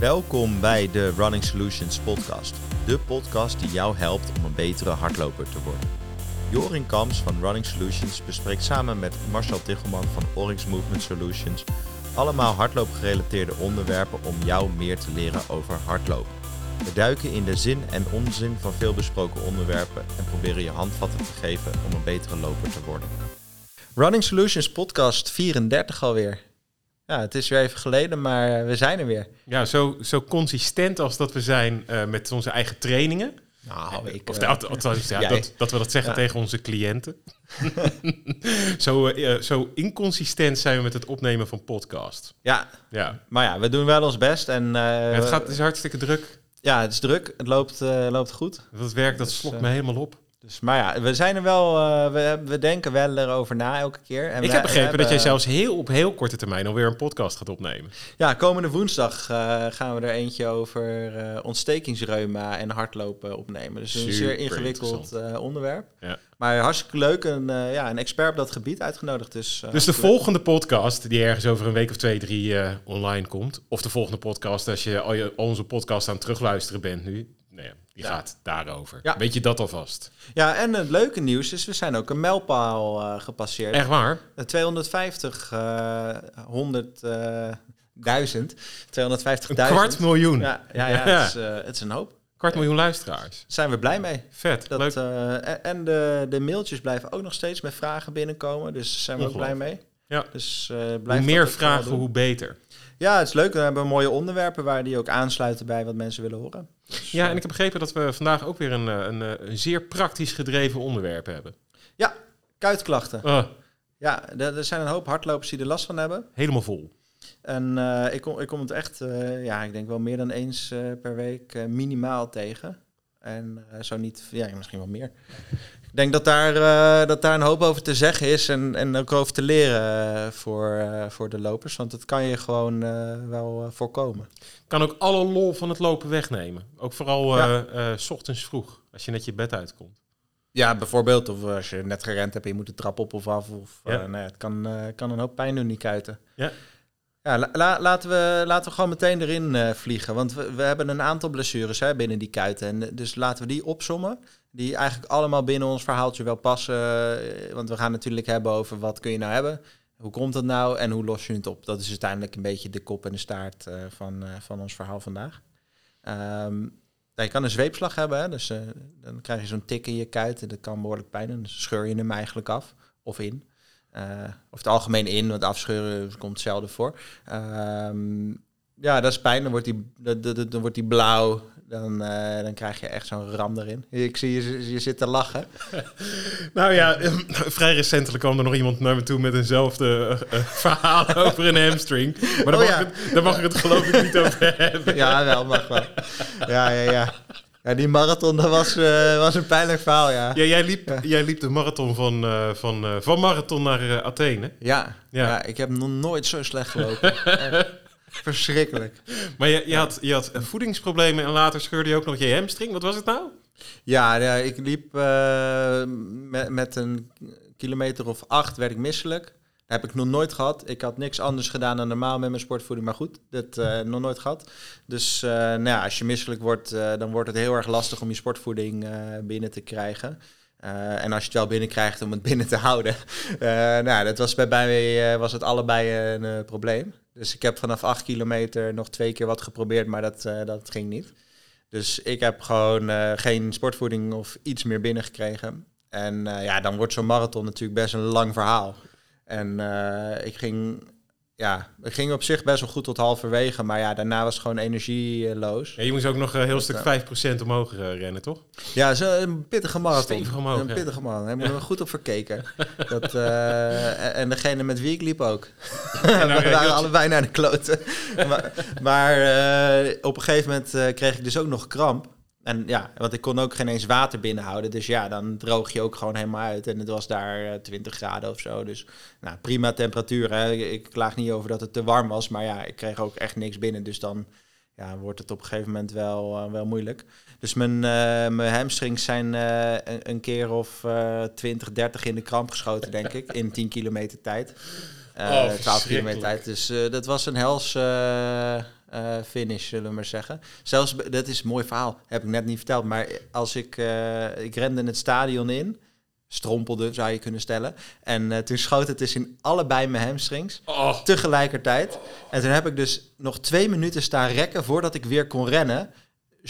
Welkom bij de Running Solutions podcast. De podcast die jou helpt om een betere hardloper te worden. Jorin Kams van Running Solutions bespreekt samen met Marcel Tichelman van Oryx Movement Solutions allemaal hardloopgerelateerde onderwerpen om jou meer te leren over hardlopen. We duiken in de zin en onzin van veel besproken onderwerpen en proberen je handvatten te geven om een betere loper te worden. Running Solutions podcast 34 alweer. Ja, het is weer even geleden, maar we zijn er weer. Ja, zo, zo consistent als dat we zijn uh, met onze eigen trainingen. Nou, ik, of, uh, althans, ja, dat, dat we dat zeggen ja. tegen onze cliënten. zo, uh, zo inconsistent zijn we met het opnemen van podcast. Ja, ja. maar ja, we doen wel ons best. En, het, gaat, het is hartstikke druk. Ja, het is druk. Het loopt, loopt goed. Dat werk, dat dus, slokt me helemaal op. Dus, maar ja, we zijn er wel, uh, we, we denken wel erover na elke keer. En ik heb begrepen hebben, dat jij zelfs heel op heel korte termijn alweer een podcast gaat opnemen. Ja, komende woensdag uh, gaan we er eentje over uh, ontstekingsreuma en hardlopen opnemen. Dus een zeer ingewikkeld onderwerp. Ja. Maar hartstikke leuk. Een, ja, een expert op dat gebied uitgenodigd. Dus, dus de volgende podcast, die ergens over een week of twee, drie online komt. Of de volgende podcast, als je al, je, al onze podcast aan het terugluisteren bent nu. Die ja. gaat daarover. Ja. Weet je dat alvast? Ja, en het leuke nieuws is, we zijn ook een mijlpaal uh, gepasseerd. Echt waar? 250, uh, 100, uh, 1000, 250.000. Een kwart miljoen. Ja, ja, ja, ja. Het, is, uh, het is een hoop. Kwart miljoen luisteraars. Zijn we blij mee. Vet, dat, leuk. Uh, en de, de mailtjes blijven ook nog steeds met vragen binnenkomen. Dus zijn we ook blij mee. Ja. Dus, uh, hoe meer vragen, hoe beter. Ja, het is leuk. We hebben mooie onderwerpen waar die ook aansluiten bij wat mensen willen horen. Dus, ja, en ik heb begrepen dat we vandaag ook weer een, een, een zeer praktisch gedreven onderwerp hebben. Ja, kuitklachten. Uh. Ja, er zijn een hoop hardlopers die er last van hebben. Helemaal vol. En uh, ik, kom, ik kom het echt, uh, ja, ik denk wel meer dan eens per week minimaal tegen. En zo niet, ja, misschien wel meer. Ik denk dat daar, dat daar een hoop over te zeggen is en, en ook over te leren voor, voor de lopers. Want dat kan je gewoon wel voorkomen. Kan ook alle lol van het lopen wegnemen. Ook vooral ja. s ochtends vroeg, als je net je bed uitkomt. Ja, bijvoorbeeld. Of als je net gerend hebt en je moet de trap op of af. Of, ja. nou ja, het kan, kan een hoop pijn doen, die kuiten. Ja. Ja, la, la, laten, we, laten we gewoon meteen erin uh, vliegen. Want we, we, hebben een aantal blessures hè, binnen die kuiten. En dus laten we die opsommen. Die eigenlijk allemaal binnen ons verhaaltje wel passen. Uh, want we gaan natuurlijk hebben over wat kun je nou hebben. Hoe komt dat nou en hoe los je het op? Dat is uiteindelijk een beetje de kop en de staart van, van ons verhaal vandaag. Um, je kan een zweepslag hebben. Hè, dus dan krijg je zo'n tik in je kuit. En dat kan behoorlijk pijn doen. Dus scheur je hem eigenlijk af of in. Uh, of het algemeen in, want afscheuren komt zelden voor. Uh, ja, dat is pijn. Dan wordt die, dan, dan, dan wordt die blauw. Dan, uh, dan krijg je echt zo'n ram erin. Ik zie je, je zit te lachen. nou ja, vrij recentelijk kwam er nog iemand naar me toe met eenzelfde uh, verhaal over een hamstring. Maar daar, oh, mag, ja. het, daar mag ik het geloof ik niet over hebben. ja, wel, mag wel. Ja, ja, ja. Ja, die marathon, dat was, uh, was een pijnlijk verhaal, ja. Ja, jij liep, ja. Jij liep de marathon van, uh, van, uh, van marathon naar Athene. Ja, ja. ja, ik heb nog nooit zo slecht gelopen. Verschrikkelijk. Maar je, je, had, je had voedingsproblemen en later scheurde je ook nog je hamstring. Wat was het nou? Ja, ja ik liep met, met een kilometer of acht, werd ik misselijk heb ik nog nooit gehad. Ik had niks anders gedaan dan normaal met mijn sportvoeding. Maar goed, dat uh, nog nooit gehad. Dus uh, nou ja, als je misselijk wordt, uh, dan wordt het heel erg lastig om je sportvoeding binnen te krijgen. en als je het wel binnenkrijgt, om het binnen te houden. nou, dat was bij mij was het allebei een probleem. Dus ik heb vanaf 8 kilometer nog twee keer wat geprobeerd, maar dat, dat ging niet. Dus ik heb gewoon geen sportvoeding of iets meer binnengekregen. En ja, dan wordt zo'n marathon natuurlijk best een lang verhaal. En uh, ik ging, ja, ik ging op zich best wel goed tot halverwege, maar ja, daarna was het gewoon energieloos. Ja, je moest ook nog een heel stuk 5% omhoog uh, rennen, toch? Ja, zo een pittige marathon. Omhoog, een pittige marathon. Daar hebben we goed op verkeken. Dat, uh, en degene met wie ik liep ook. Nou, we waren allebei naar de kloten. maar, maar op een gegeven moment kreeg ik dus ook nog kramp. En ja, want ik kon ook geen eens water binnenhouden. Dus ja, dan droog je ook gewoon helemaal uit. En het was daar uh, 20 graden of zo. Dus nou, prima temperatuur. Hè. Ik klaag niet over dat het te warm was. Maar ja, ik kreeg ook echt niks binnen. Dus dan ja, wordt het op een gegeven moment wel, uh, wel moeilijk. Dus mijn, uh, mijn hamstrings zijn een, een, keer of 20, 30 in de kramp geschoten, denk ik. In 10 kilometer tijd. Uh, 12 kilometer tijd. Dus dat was een hels finish, zullen we maar zeggen. Zelfs, dat is een mooi verhaal, heb ik net niet verteld. Maar als ik, ik rende het stadion in strompelde, zou je kunnen stellen. En uh, toen schoot het dus in allebei mijn hamstrings. Oh. Tegelijkertijd. En toen heb ik dus nog twee minuten staan rekken voordat ik weer kon rennen.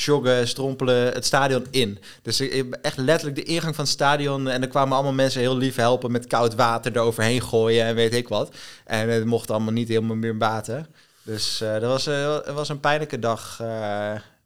Joggen, strompelen, het stadion in. Dus echt letterlijk de ingang van het stadion. En er kwamen allemaal mensen heel lief helpen met koud water eroverheen gooien en weet ik wat. En het mocht allemaal niet helemaal meer baten. Dus uh, dat was, uh, was een pijnlijke dag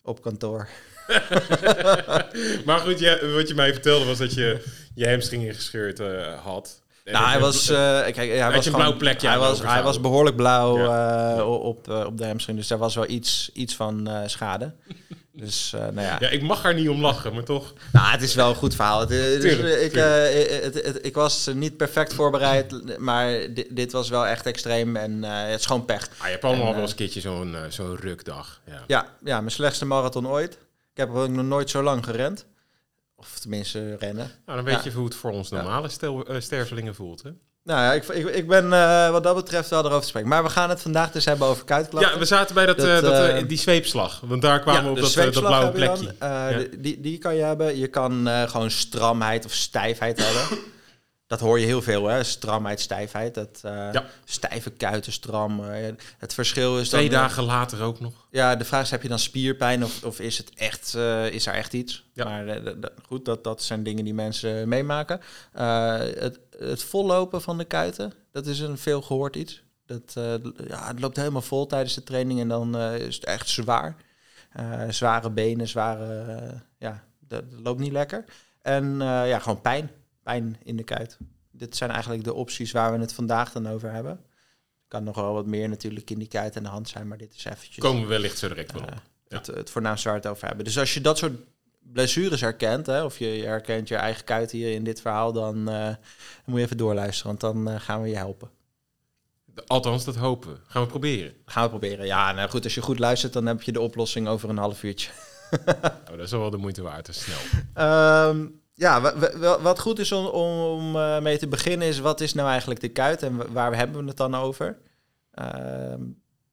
op kantoor. maar goed, wat je mij vertelde was dat je je hamstring gescheurd uh, had. Nou, hij was, uh, kijk, hij was een blauw plekje. Hij was, hij was behoorlijk blauw uh, op, op de hamstring, dus daar was wel iets, iets van schade. Dus, nou ja. ja, ik mag er niet om lachen, maar toch. Nou, het is wel een goed verhaal. Het, dus, ik, het, ik was niet perfect voorbereid, maar dit, dit was wel echt extreem en het is gewoon pech. Ah, je hebt allemaal wel eens een keertje zo'n zo'n rukdag. Ja. ja. Ja, mijn slechtste marathon ooit. Ik heb nog nooit zo lang gerend. Of tenminste rennen. Nou, dan weet je hoe het voor ons normale stel, uh, stervelingen voelt, hè? Nou ja, ik, ik, ik ben uh, wat dat betreft wel erover te spreken. Maar we gaan het vandaag dus hebben over kuitklachten. Ja, we zaten bij dat, dat, uh, dat die zweepslag. Want daar kwamen we op dat, dat blauwe plekje. Ja. Die, die kan je hebben. Je kan gewoon stramheid of stijfheid hebben. Dat hoor je heel veel, hè? Stramheid, stijfheid. Dat, uh, ja. Stijve kuiten, stram. Uh, het verschil is Twee dagen later ook nog. Ja, de vraag is, heb je dan spierpijn of, of is, het echt, uh, is er echt iets? Ja. Maar goed, dat, dat zijn dingen die mensen meemaken. het, het vollopen van de kuiten, dat is een veel gehoord iets. Dat, ja, het loopt helemaal vol tijdens de training en dan is het echt zwaar. zware benen, zware... ja, dat, dat loopt niet lekker. En ja, gewoon pijn pijn in de kuit. Dit zijn eigenlijk de opties waar we het vandaag dan over hebben. Kan nog wel wat meer natuurlijk in die kuit en de hand zijn, maar dit is eventjes... Komen we wellicht zo direct wel op. Uh, het, het voornaamste waar we het over hebben. Dus als je dat soort blessures herkent, hè, of je, herkent je eigen kuit hier in dit verhaal, dan, uh, dan moet je even doorluisteren, want dan uh, gaan we je helpen. Althans, dat hopen we. Gaan we proberen. Gaan we proberen, ja. Nou goed, als je goed luistert, dan heb je de oplossing over een half uurtje. oh, dat is wel de moeite waard, te snel. Um, ja, wat goed is om, om uh, mee te beginnen is, wat is nou eigenlijk de kuit en waar hebben we het dan over? Uh,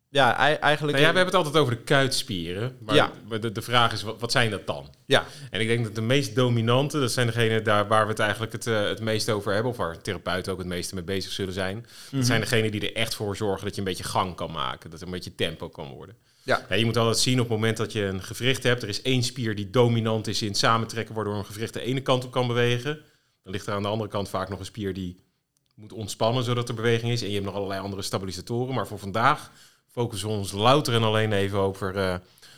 ja, eigenlijk... Nou ja, we hebben het altijd over de kuitspieren. Maar ja. de, de vraag is, wat, wat, zijn dat dan? Ja. En ik denk dat de meest dominante, dat zijn degenen daar waar we het eigenlijk het, uh, het meest over hebben, of waar therapeuten ook het meeste mee bezig zullen zijn. Mm Dat mhm. zijn degenen die er echt voor zorgen dat je een beetje gang kan maken, dat er een beetje tempo kan worden. Ja. ja. je moet altijd zien op het moment dat je een gewricht hebt. Er is één spier die dominant is in het samentrekken, waardoor een gewricht de ene kant op kan bewegen. Dan ligt er aan de andere kant vaak nog een spier die moet ontspannen zodat er beweging is. En je hebt nog allerlei andere stabilisatoren. Maar voor vandaag focussen we ons louter en alleen even over uh,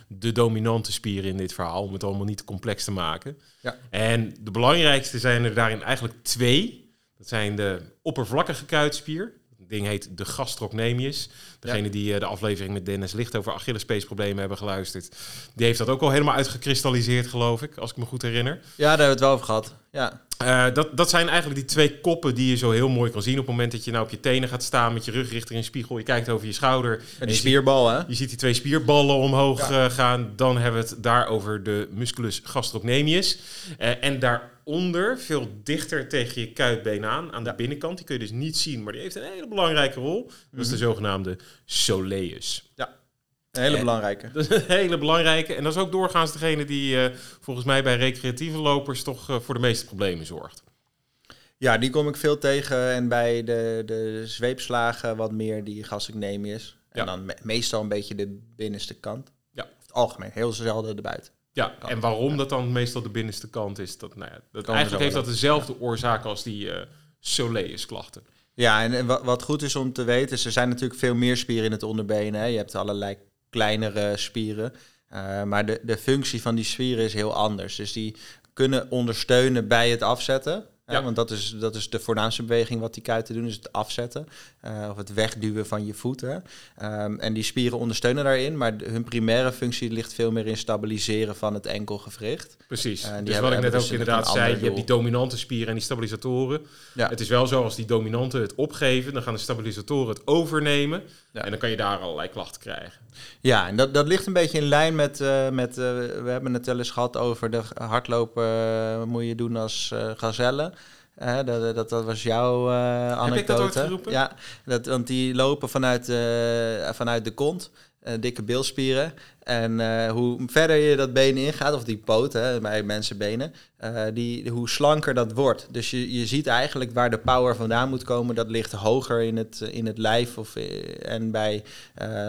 de dominante spieren in dit verhaal. Om het allemaal niet te complex te maken. Ja. En de belangrijkste zijn er daarin eigenlijk twee. Dat zijn de oppervlakkige kuitspier ding heet de gastrocnemius. Degene die uh, de aflevering met Dennis Licht over Achillespeesproblemen hebben geluisterd, die heeft dat ook al helemaal uitgekristalliseerd, geloof ik, als ik me goed herinner. Ja, daar hebben we het wel over gehad. Ja. Uh, dat, dat zijn eigenlijk die twee koppen die je zo heel mooi kan zien. Op het moment dat je nou op je tenen gaat staan met je rug richting een spiegel. Je kijkt over je schouder. En die spierbal, hè? Je ziet die twee spierballen omhoog ja. uh, gaan. Dan hebben we het daar over de musculus gastrocnemius. En daar onder, veel dichter tegen je kuitbeen aan, aan de binnenkant. Die kun je dus niet zien, maar die heeft een hele belangrijke rol. Dat is de mhm. zogenaamde soleus. Ja, een hele belangrijke. Dat is een hele belangrijke. En dat is ook doorgaans degene die uh, volgens mij bij recreatieve lopers toch uh, voor de meeste problemen zorgt. Ja, die kom ik veel tegen. En bij de, de zweepslagen wat meer die gastrocnemius. En ja. dan me meestal een beetje de binnenste kant. Ja. Het algemeen, heel zelden de buiten. Ja, en waarom dat dan meestal de binnenste kant is, dat, nou ja, dat eigenlijk heeft dat dezelfde oorzaak als die uh, soleus-klachten. Ja, en, wat goed is om te weten, is er zijn natuurlijk veel meer spieren in het onderbeen. Hè. Je hebt allerlei kleinere spieren. Uh, maar de, de functie van die spieren is heel anders. Dus die kunnen ondersteunen bij het afzetten. Ja. Want dat is, dat is de voornaamste beweging wat die kuiten doen, is het afzetten uh, of het wegduwen van je voeten. Um, en die spieren ondersteunen daarin, maar hun primaire functie ligt veel meer in stabiliseren van het enkelgewricht. Precies. Uh, dus wat ik net ook inderdaad zei, je hebt die dominante spieren en die stabilisatoren. Ja. Het is wel zo, als die dominanten het opgeven, dan gaan de stabilisatoren het overnemen. Ja. En dan kan je daar allerlei klachten krijgen. Ja, en dat, dat ligt een beetje in lijn met, uh, met we hebben het wel eens gehad over de hardlopen moet je doen als gazelle. Uh, dat, dat, dat, was jouw uh, anekdote. Heb ik dat ooit geroepen? Ja, dat, want die lopen vanuit, uh, vanuit de kont. dikke bilspieren. En hoe verder je dat been ingaat, of die poot, hè, bij mensenbenen, die, hoe slanker dat wordt. Dus je, je ziet eigenlijk waar de power vandaan moet komen. Dat ligt hoger in het, in het lijf. Of, en bij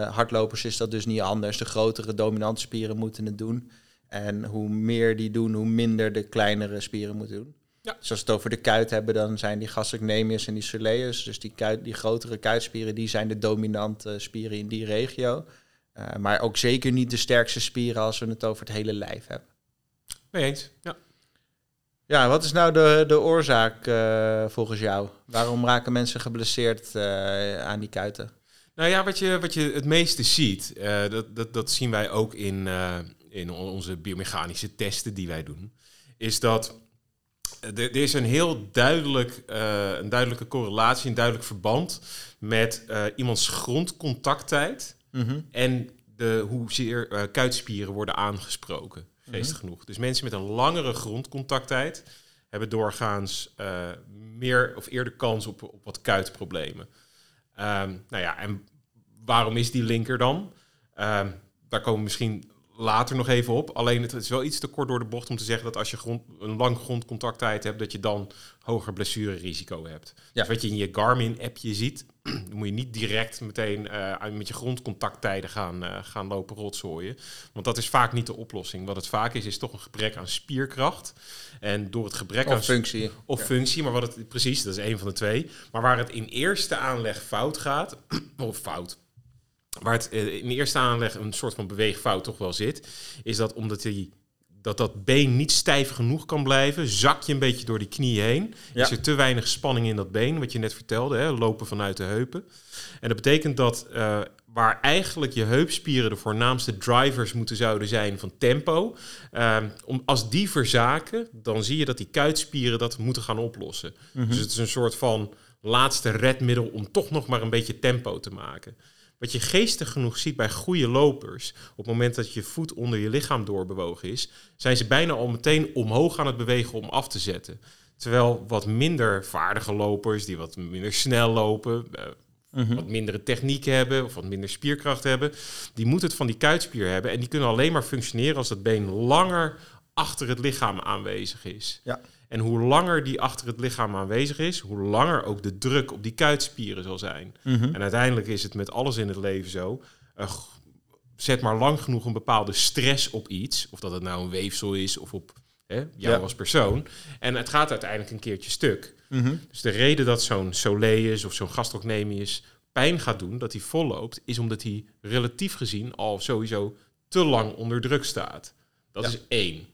hardlopers is dat dus niet anders. De grotere dominante spieren moeten het doen. En hoe meer die doen, hoe minder de kleinere spieren moeten doen. Ja. Dus als we het over de kuit hebben, dan zijn die gastrocnemius en die soleus, dus die, kuit, die grotere kuitspieren, die zijn de dominante spieren in die regio. Uh, maar ook zeker niet de sterkste spieren als we het over het hele lijf hebben. Mee eens, ja. Ja, wat is nou de, de oorzaak uh, volgens jou? Waarom raken mensen geblesseerd uh, aan die kuiten? Nou ja, wat je, wat je het meeste ziet, dat, dat, dat zien wij ook in, in onze biomechanische testen die wij doen, is dat er is een heel duidelijk, uh, een duidelijke correlatie, een duidelijk verband met uh, iemands grondcontacttijd mm en de, hoezeer uh, kuitspieren worden aangesproken, geestig mm genoeg. Dus mensen met een langere grondcontacttijd hebben doorgaans meer of eerder kans op, op wat kuitproblemen. Um, nou ja, en waarom is die linker dan? Um, daar komen we misschien later nog even op. Alleen het is wel iets te kort door de bocht om te zeggen dat als je grond, een lang grondcontacttijd hebt, dat je dan hoger blessurerisico hebt. Ja. Dus wat je in je Garmin-appje ziet, dan moet je niet direct meteen uh, met je grondcontacttijden gaan, uh, gaan lopen rotzooien. Want dat is vaak niet de oplossing. Wat het vaak is, is toch een gebrek aan spierkracht. En door het gebrek of aan functie. Of functie, maar wat het precies, dat is een van de twee. Maar waar het in eerste aanleg fout gaat, of fout, waar het eh, in de eerste aanleg een soort van beweegfout toch wel zit, is dat omdat die, dat, dat been niet stijf genoeg kan blijven, zak je een beetje door die knie heen. Is er te weinig spanning in dat been, wat je net vertelde, hè, lopen vanuit de heupen. En dat betekent dat uh, waar eigenlijk je heupspieren de voornaamste drivers moeten zouden zijn van tempo, uh, om, als die verzaken, dan zie je dat die kuitspieren dat moeten gaan oplossen. Mhm. Dus het is een soort van laatste redmiddel om toch nog maar een beetje tempo te maken. Wat je geestig genoeg ziet bij goede lopers, op het moment dat je voet onder je lichaam doorbewogen is, zijn ze bijna al meteen omhoog aan het bewegen om af te zetten. Terwijl wat minder vaardige lopers, die wat minder snel lopen, uh, wat mindere techniek hebben of wat minder spierkracht hebben, die moeten het van die kuitspier hebben. En die kunnen alleen maar functioneren als dat been langer achter het lichaam aanwezig is. Ja. En hoe langer die achter het lichaam aanwezig is, hoe langer ook de druk op die kuitspieren zal zijn. Mhm. En uiteindelijk is het met alles in het leven zo. Uh, zet maar lang genoeg een bepaalde stress op iets. Of dat het nou een weefsel is of op hè, jou als persoon. En het gaat uiteindelijk een keertje stuk. Mhm. Dus de reden dat zo'n soleus of zo'n gastrocnemius pijn gaat doen, dat hij volloopt, is omdat hij relatief gezien al sowieso te lang onder druk staat. Dat is één.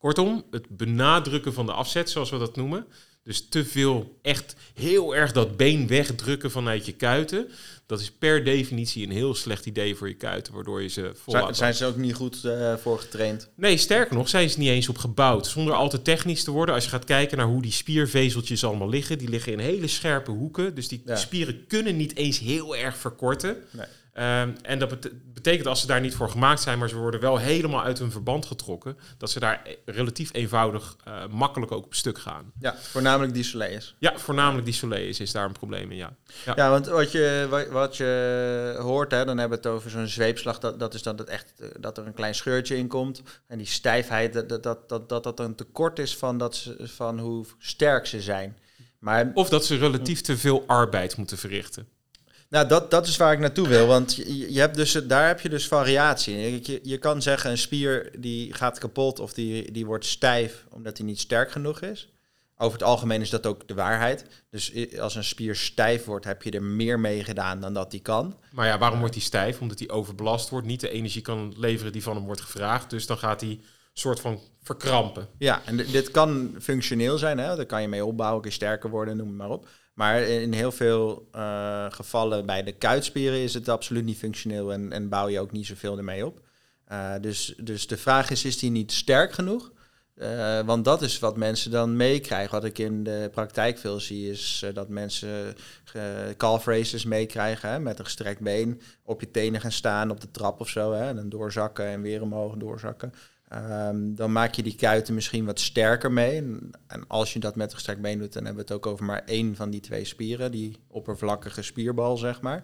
Kortom, het benadrukken van de afzet, zoals we dat noemen. Dus te veel echt heel erg dat been wegdrukken vanuit je kuiten. Dat is per definitie een heel slecht idee voor je kuiten, waardoor je ze vol zijn, zijn ze ook niet goed uh, voor getraind? Nee, sterker nog, zijn ze niet eens op gebouwd. Zonder al te technisch te worden. Als je gaat kijken naar hoe die spiervezeltjes allemaal liggen, die liggen in hele scherpe hoeken. Dus die spieren kunnen niet eens heel erg verkorten. Nee. Ehm, en dat betekent als ze daar niet voor gemaakt zijn, maar ze worden wel helemaal uit hun verband getrokken, dat ze daar e-, relatief eenvoudig, uh, makkelijk ook op stuk gaan. Ja, voornamelijk die soleus. Ja, voornamelijk die soleus is daar een probleem in, ja. Ja, ja want wat je, wat je hoort, hè, dan hebben we het over zo'n zweepslag, dat, dat is dan het echt, eh, dat er een klein scheurtje in komt. En die stijfheid, dat dat, dat, dat, dat een tekort is van, dat ze, van hoe sterk ze zijn. Maar, of dat ze relatief te veel arbeid moeten verrichten. Nou, dat, dat is waar ik naartoe wil. Want je, je hebt dus, daar heb je dus variatie in. Je, je kan zeggen, een spier die gaat kapot of die, die wordt stijf omdat hij niet sterk genoeg is. Over het algemeen is dat ook de waarheid. Dus als een spier stijf wordt, heb je er meer mee gedaan dan dat die kan. Maar ja, waarom wordt hij stijf? Omdat hij overbelast wordt, niet de energie kan leveren die van hem wordt gevraagd. Dus dan gaat hij soort van verkrampen. Ja, en dit kan functioneel zijn. Hè? Daar kan je mee opbouwen, kun je sterker worden, noem maar op. Maar in heel veel uh, gevallen bij de kuitspieren is het absoluut niet functioneel en, en bouw je ook niet zoveel ermee op. Uh, dus, dus de vraag is, is die niet sterk genoeg? Uh, want dat is wat mensen dan meekrijgen. Wat ik in de praktijk veel zie, is dat mensen calf races meekrijgen. Met een gestrekt been op je tenen gaan staan op de trap of zo. Hè, en dan doorzakken en weer omhoog doorzakken. Ehm, dan maak je die kuiten misschien wat sterker mee. En, en als je dat met gestrekt been doet, dan hebben we het ook over maar één van die twee spieren, die oppervlakkige spierbal, zeg maar.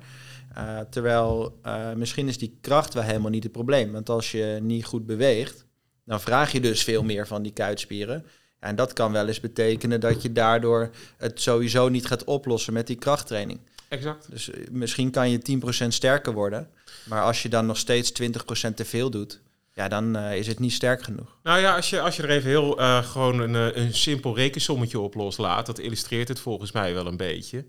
Uh, terwijl uh, misschien is die kracht wel helemaal niet het probleem. Want als je niet goed beweegt, dan vraag je dus veel meer van die kuitspieren. En dat kan wel eens betekenen dat je daardoor het sowieso niet gaat oplossen met die krachttraining. Exact. Dus uh, misschien kan je 10% sterker worden. Maar als je dan nog steeds 20% te veel doet, ja, dan uh, is het niet sterk genoeg. Nou ja, als je, als je er even heel uh, gewoon een, een simpel rekensommetje op loslaat, dat illustreert het volgens mij wel een beetje.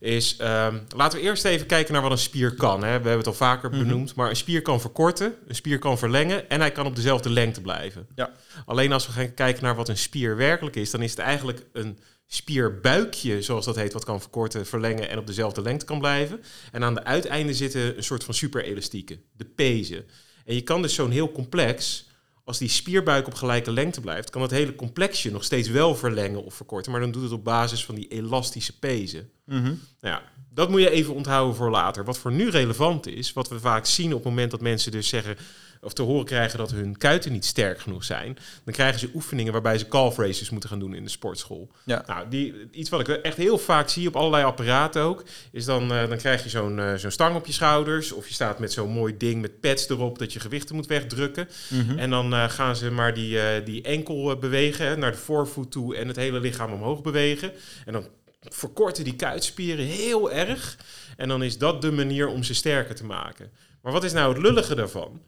Is, um, laten we eerst even kijken naar wat een spier kan. Hè. We hebben het al vaker mm -hmm. benoemd, maar een spier kan verkorten, een spier kan verlengen en hij kan op dezelfde lengte blijven. Ja. Alleen als we gaan kijken naar wat een spier werkelijk is, dan is het eigenlijk een spierbuikje, zoals dat heet, wat kan verkorten, verlengen en op dezelfde lengte kan blijven. En aan de uiteinden zitten een soort van superelastieken, de pezen. En je kan dus zo'n heel complex, als die spierbuik op gelijke lengte blijft, kan het hele complexje nog steeds wel verlengen of verkorten. Maar dan doet het op basis van die elastische pezen. Mm -hmm. Nou ja, dat moet je even onthouden voor later. Wat voor nu relevant is, wat we vaak zien op het moment dat mensen dus zeggen of te horen krijgen dat hun kuiten niet sterk genoeg zijn, dan krijgen ze oefeningen waarbij ze calf races moeten gaan doen in de sportschool. Ja. Nou, die, iets wat ik echt heel vaak zie op allerlei apparaten ook, is dan, uh, dan krijg je zo'n uh, zo'n stang op je schouders, of je staat met zo'n mooi ding met pads erop dat je gewichten moet wegdrukken. Mm -hmm. En dan uh, gaan ze maar die, die enkel bewegen, naar de voorvoet toe en het hele lichaam omhoog bewegen. En dan verkorten die kuitspieren heel erg. En dan is dat de manier om ze sterker te maken. Maar wat is nou het lullige daarvan?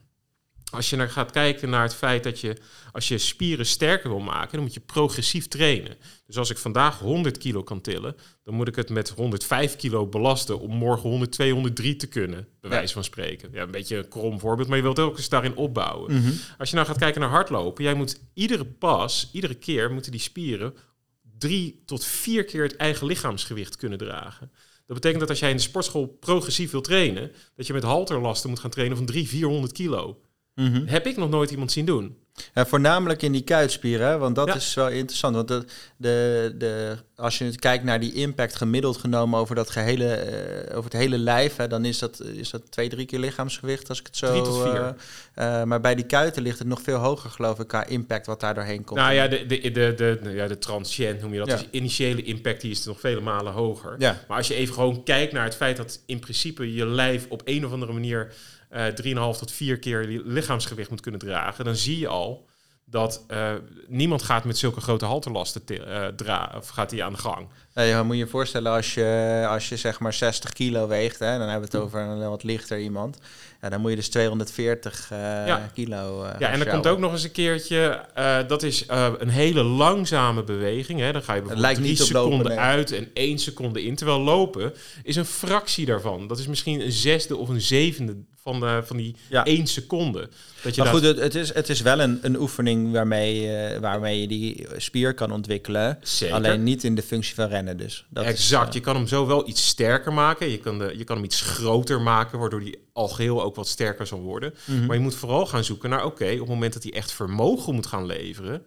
Als je naar gaat kijken naar het feit dat je, als je spieren sterker wil maken, dan moet je progressief trainen. Dus als ik vandaag 100 kilo kan tillen, dan moet ik het met 105 kilo belasten om morgen 100, 203 te kunnen, bij wijze van spreken. Ja, een beetje een krom voorbeeld, maar je wilt ook eens daarin opbouwen. Mm -hmm. Als je nou gaat kijken naar hardlopen, jij moet iedere pas, iedere keer moeten die spieren drie tot vier keer het eigen lichaamsgewicht kunnen dragen. Dat betekent dat als jij in de sportschool progressief wil trainen, dat je met halterlasten moet gaan trainen van 300, 400 kilo. Mm -hmm. Heb ik nog nooit iemand zien doen. Ja, voornamelijk in die kuitspieren, want dat ja. is wel interessant. Want de, de, de, als je kijkt naar die impact gemiddeld genomen over, dat gehele, uh, over het hele lijf, hè, dan is dat, is dat twee, drie keer lichaamsgewicht, als ik het zo... Drie tot vier. Uh, uh, maar bij die kuiten ligt het nog veel hoger, geloof ik, qua impact wat daar doorheen komt. Nou ja, de, de, de, de, ja, de transient noem je dat. Ja. Dus de initiële impact die is nog vele malen hoger. Ja. Maar als je even gewoon kijkt naar het feit dat in principe je lijf op een of andere manier... Uh, 3,5 tot 4 keer lichaamsgewicht moet kunnen dragen, dan zie je al dat uh, niemand gaat met zulke grote halterlasten dragen of gaat die aan de gang. Nee, je moet je voorstellen als je, als je zeg maar 60 kilo weegt, hè, dan hebben we het over een wat lichter iemand. Ja, dan moet je dus 240 uh, ja. kilo. ja, en er komt ook nog eens een keertje, dat is een hele langzame beweging. Hè. Dan ga je bijvoorbeeld drie seconden lopen, nee. uit en één seconde in. Terwijl lopen is een fractie daarvan. Dat is misschien een zesde of een zevende van, de, van die ja. één seconde. Dat je maar dat... goed, het, het, is, het is wel een, een oefening waarmee, uh, waarmee je die spier kan ontwikkelen. Zeker. Alleen niet in de functie van rennen dus. Dat exact, is, uh... je kan hem zo wel iets sterker maken. Je kan, de, je kan hem iets groter maken, waardoor die al geheel ook wat sterker zal worden. Mhm. Mm -hmm. Maar je moet vooral gaan zoeken naar, oké, okay, op het moment dat hij echt vermogen moet gaan leveren...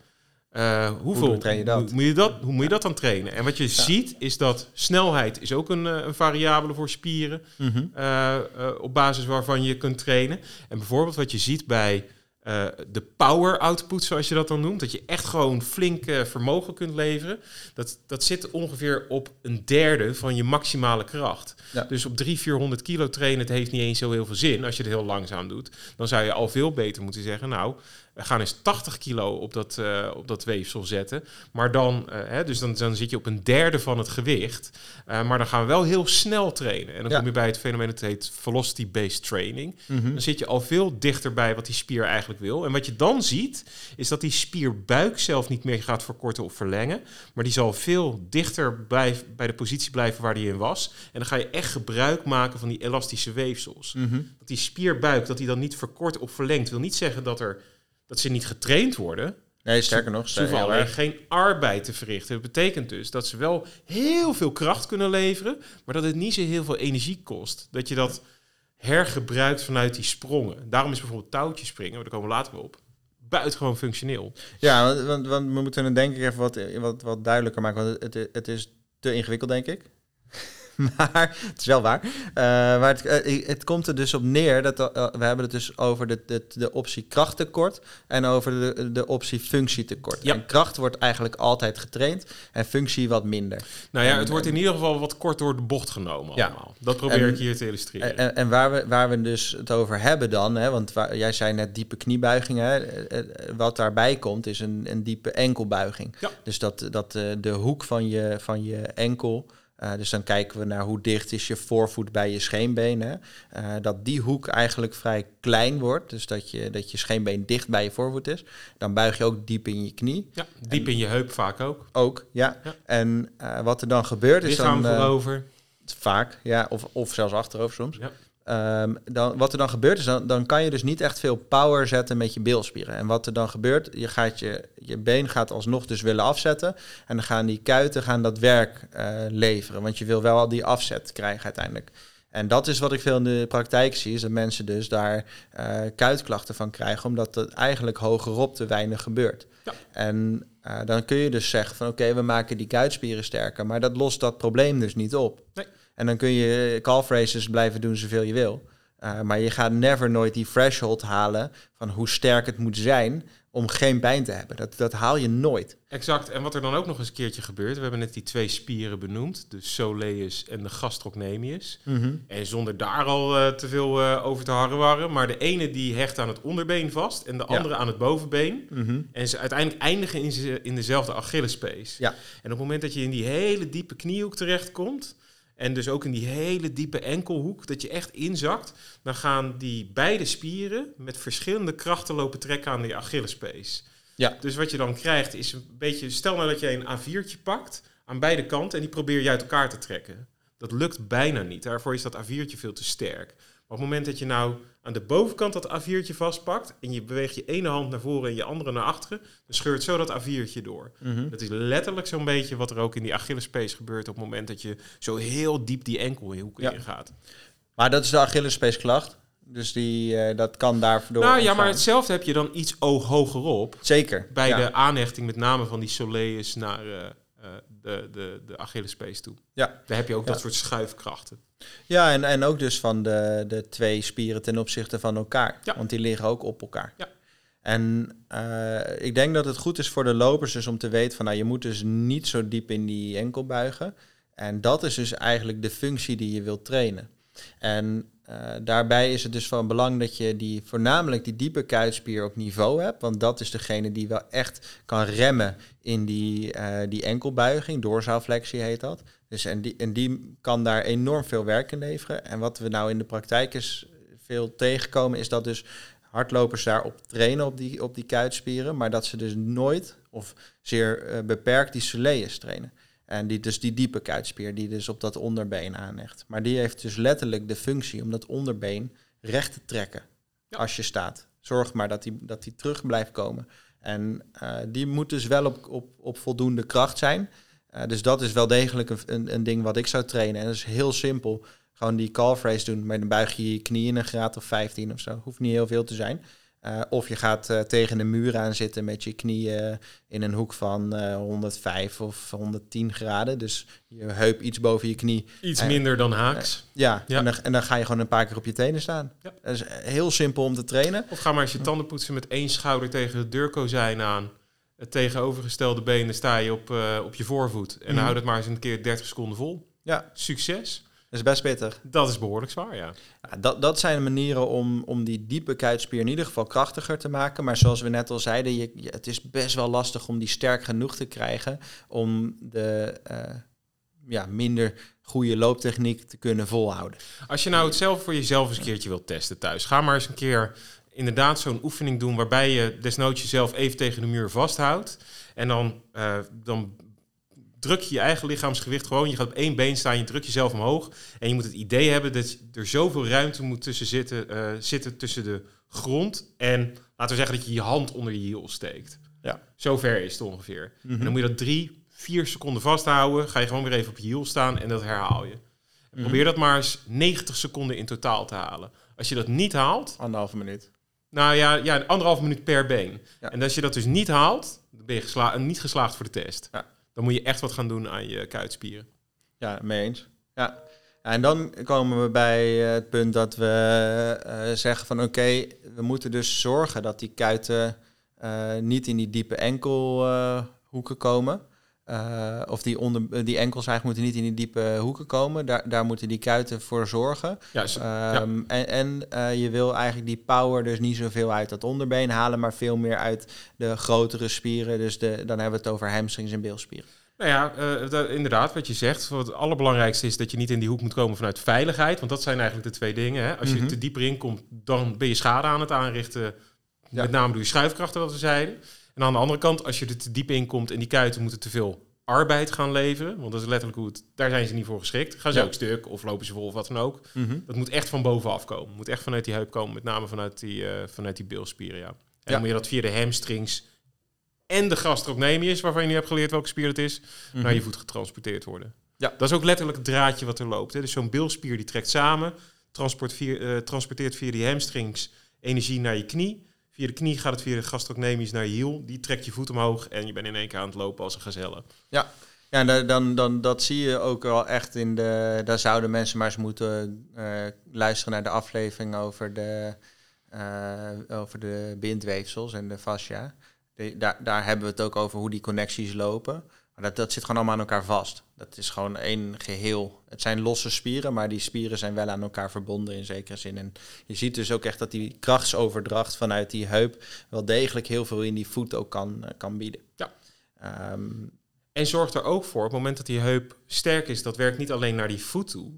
Uh, hoeveel hoe train je dat? Hoe, moet je dat, hoe moet je dat dan trainen? En wat je ja. ziet is dat snelheid is ook een, een variabele voor spieren. Mm -hmm. uh, uh, op basis waarvan je kunt trainen. En bijvoorbeeld wat je ziet bij uh, de power output, zoals je dat dan noemt. Dat je echt gewoon flink vermogen kunt leveren. Dat, dat zit ongeveer op een derde van je maximale kracht. Ja. Dus op 300, 400 kilo trainen, het heeft niet eens zo heel veel zin. Als je het heel langzaam doet. Dan zou je al veel beter moeten zeggen, nou... We gaan eens 80 kilo op dat, uh, op dat weefsel zetten. Maar dan, uh, hè, dus dan, dan zit je op een derde van het gewicht. Uh, maar dan gaan we wel heel snel trainen. En dan Ja. kom je bij het fenomeen dat heet velocity-based training. Mhm. Dan zit je al veel dichter bij wat die spier eigenlijk wil. En wat je dan ziet, is dat die spierbuik zelf niet meer gaat verkorten of verlengen. Maar die zal veel dichter blijf, bij de positie blijven waar die in was. En dan ga je echt gebruik maken van die elastische weefsels. Mhm. Dat die spierbuik, dat die dan niet verkort of verlengt, wil niet zeggen dat, er, dat ze niet getraind worden. Nee, sterker nog, Ze hoeven alleen geen arbeid te verrichten. Dat betekent dus dat ze wel heel veel kracht kunnen leveren, maar dat het niet zo heel veel energie kost. Dat je dat hergebruikt vanuit die sprongen. Daarom is bijvoorbeeld touwtjes springen, maar daar komen we later wel op, buitengewoon functioneel. Ja, want, want, we moeten het denk ik even wat, wat, wat duidelijker maken. Want het, het is te ingewikkeld, denk ik. maar het is wel waar. Uh, maar het, uh, het, komt er dus op neer dat uh, we hebben het dus over de, de, de optie krachttekort en over de, de optie functietekort. Ja. En kracht wordt eigenlijk altijd getraind en functie wat minder. Nou ja, En- het wordt in ieder geval wat kort door de bocht genomen Ja. allemaal. Dat probeer En- ik hier te illustreren. En, en waar, we, waar we dus het over hebben dan, hè, want waar, jij zei net diepe kniebuiging, hè, eh, eh, wat daarbij komt is een, een diepe enkelbuiging. Ja. Dus dat, dat eh, de hoek van je, van je enkel, eh, dus dan kijken we naar hoe dicht is je voorvoet bij je scheenbeen, hè, eh, dat die hoek eigenlijk vrij klein wordt, dus dat je, dat je scheenbeen dicht bij je voorvoet is. Dan buig je ook diep in je knie, ja, diep in je heup vaak ook. ook, ja. Ja. En eh, wat er dan gebeurt is Lichaam dan... eh, voorover. Vaak, ja. Of, of zelfs achterover soms. Ja. Ehm, dan, wat er dan gebeurt is, dan, dan kan je dus niet echt veel power zetten met je bilspieren. En wat er dan gebeurt, je, gaat je, je been gaat alsnog dus willen afzetten. En dan gaan die kuiten gaan dat werk eh, leveren. Want je wil wel al die afzet krijgen uiteindelijk. En dat is wat ik veel in de praktijk zie, is dat mensen dus daar eh, kuitklachten van krijgen, omdat het eigenlijk hogerop te weinig gebeurt. Ja. En eh, dan kun je dus zeggen van oké, we maken die kuitspieren sterker, maar dat lost dat probleem dus niet op. Nee. En dan kun je calf races blijven doen zoveel je wil. Uh, maar je gaat never nooit die threshold halen van hoe sterk het moet zijn om geen pijn te hebben. Dat, dat haal je nooit. Exact. En wat er dan ook nog eens een keertje gebeurt, we hebben net die twee spieren benoemd, de soleus en de gastrocnemius. En zonder daar al uh, te veel uh, over te harrewarren, maar de ene die hecht aan het onderbeen vast en de Ja. andere aan het bovenbeen. Mhm. En ze uiteindelijk eindigen in, ze- in dezelfde Achillespees. Ja. En op het moment dat je in die hele diepe kniehoek terechtkomt, en dus ook in die hele diepe enkelhoek, dat je echt inzakt, dan gaan die beide spieren met verschillende krachten lopen trekken aan die Achillespees. Ja. Dus wat je dan krijgt is een beetje, stel nou dat je een A4'tje pakt aan beide kanten en die probeer je uit elkaar te trekken. Dat lukt bijna niet. Daarvoor is dat A4'tje veel te sterk. Op het moment dat je nou aan de bovenkant dat A4'tje vastpakt en je beweegt je ene hand naar voren en je andere naar achteren, dan scheurt zo dat A4'tje door. Mhm. Dat is letterlijk zo'n beetje wat er ook in die Achillespees gebeurt op het moment dat je zo heel diep die enkelhoek Ja. ingaat. Maar dat is de Achillespeesklacht. Dus die, eh, dat kan daardoor Nou ja, maar hetzelfde heb je dan iets hogerop Zeker. bij ja. de aanhechting met name van die soleus naar eh, de, de, de Achillespees toe. Ja. Daar heb je ook Ja. dat soort schuifkrachten. Ja, en, en ook dus van de, de twee spieren ten opzichte van elkaar. Ja. Want die liggen ook op elkaar. Ja. En eh, ik denk dat het goed is voor de lopers dus om te weten van... nou, je moet dus niet zo diep in die enkel buigen. En dat is dus eigenlijk de functie die je wilt trainen. En eh, daarbij is het dus van belang dat je die, voornamelijk die diepe kuitspier op niveau hebt. Want dat is degene die wel echt kan remmen in die, eh, die enkelbuiging. Doorzaalflexie heet dat. Dus en, die, en die kan daar enorm veel werk in leveren. En wat we nou in de praktijk is veel tegenkomen, is dat dus hardlopers daarop trainen op die, op die kuitspieren. Maar dat ze dus nooit of zeer eh, beperkt die soleus trainen. En die, dus die diepe kuitspier die dus op dat onderbeen aanhecht. Maar die heeft dus letterlijk de functie om dat onderbeen recht te trekken Ja. als je staat. Zorg maar dat die, dat die terug blijft komen. En eh, die moet dus wel op, op, op voldoende kracht zijn. Eh, dus dat is wel degelijk een, een, een ding wat ik zou trainen. En dat is heel simpel. Gewoon die calf race doen, maar dan buig je je knie in een graad of 15 of zo. Hoeft niet heel veel te zijn. Eh, of je gaat eh, tegen een muur aan zitten met je knieën in een hoek van eh 105 of 110 graden. Dus je heup iets boven je knie. Iets Eh, minder dan haaks. Ja, Ja. En, dan, en dan ga je gewoon een paar keer op je tenen staan. Ja. Dat is heel simpel om te trainen. Of ga maar eens je tanden poetsen met één schouder tegen het deurkozijn aan. Het tegenovergestelde been, dan sta je op, eh, op je voorvoet. En Mhm. hou dat maar eens een keer 30 seconden vol. Ja, Succes. Is best pittig. Dat is behoorlijk zwaar, ja. Ja, dat, dat zijn manieren om, om die diepe kuitspier in ieder geval krachtiger te maken. Maar zoals we net al zeiden, je, je- het is best wel lastig om die sterk genoeg te krijgen om de eh, ja, minder goede looptechniek te kunnen volhouden. Als je nou het zelf voor jezelf eens een keertje wilt testen thuis, ga maar eens een keer inderdaad zo'n oefening doen waarbij je desnoods jezelf even tegen de muur vasthoudt. En dan, eh, dan druk je je eigen lichaamsgewicht gewoon. Je gaat op één been staan, je drukt jezelf omhoog. En je moet het idee hebben dat er zoveel ruimte moet tussen zitten, eh, zitten tussen de grond en laten we zeggen dat je je hand onder je hiel steekt. Ja. Zo ver is het ongeveer. En dan moet je dat drie, vier seconden vasthouden. Ga je gewoon weer even op je hiel staan en dat herhaal je. En Probeer dat maar eens 90 seconden in totaal te halen. Als je dat niet haalt, Anderhalve minuut. nou ja, ja anderhalf minuut per been. Ja. En als je dat dus niet haalt, dan ben je gesla niet geslaagd voor de test. Ja. Dan moet je echt wat gaan doen aan je kuitspieren. Ja, mee eens. Ja. en dan komen we bij eh, het punt dat we eh, zeggen van oké, we moeten dus zorgen dat die kuiten eh, niet in die diepe enkelhoeken komen. Uh, of die, onder, die enkels eigenlijk moeten niet in die diepe hoeken komen. Daar, daar moeten die kuiten voor zorgen. Ja, Ehm, ja. En, en eh, je wil eigenlijk die power dus niet zoveel uit dat onderbeen halen, maar veel meer uit de grotere spieren. Dus de, dan hebben we het over hamstrings en bilspieren. Nou ja, eh, da- inderdaad, wat je zegt. Wat het allerbelangrijkste is dat je niet in die hoek moet komen vanuit veiligheid. Want dat zijn eigenlijk de twee dingen. Hè? Als je Mhm. te dieper in komt, dan ben je schade aan het aanrichten. Ja. Met name door je schuifkrachten, wat we zeiden. En aan de andere kant, als je er te diep in komt en die kuiten moeten te veel arbeid gaan leveren. Want dat is letterlijk hoe het... Daar zijn ze niet voor geschikt. Gaan ze Ja. ook stuk of lopen ze vol of wat dan ook. Dat moet echt van bovenaf komen. Moet echt vanuit die heup komen. Met name vanuit die, eh, vanuit die bilspieren, ja. En Ja. dan moet je dat via de hamstrings en de gastrocnemius, waarvan je nu hebt geleerd welke spier het is, Mhm. naar je voet getransporteerd worden. Ja. Dat is ook letterlijk het draadje wat er loopt. Hè. Dus zo'n bilspier die trekt samen, transport via, eh, transporteert via die hamstrings energie naar je knie. Via de knie gaat het via de gastrocnemius naar je hiel. Die trekt je voet omhoog en je bent in één keer aan het lopen als een gazelle. Ja, ja en da- dan, dan, dat zie je ook wel echt in de... Daar zouden mensen maar eens moeten eh, luisteren naar de aflevering over de, eh, over de bindweefsels en de fascia. Daar, daar hebben we het ook over hoe die connecties lopen. Maar dat, dat zit gewoon allemaal aan elkaar vast. Dat is gewoon één geheel. Het zijn losse spieren, maar die spieren zijn wel aan elkaar verbonden in zekere zin. En je ziet dus ook echt dat die krachtsoverdracht vanuit die heup wel degelijk heel veel in die voet ook kan, eh, kan bieden. Ja. Ehm, En zorgt er ook voor, op het moment dat die heup sterk is, dat werkt niet alleen naar die voet toe.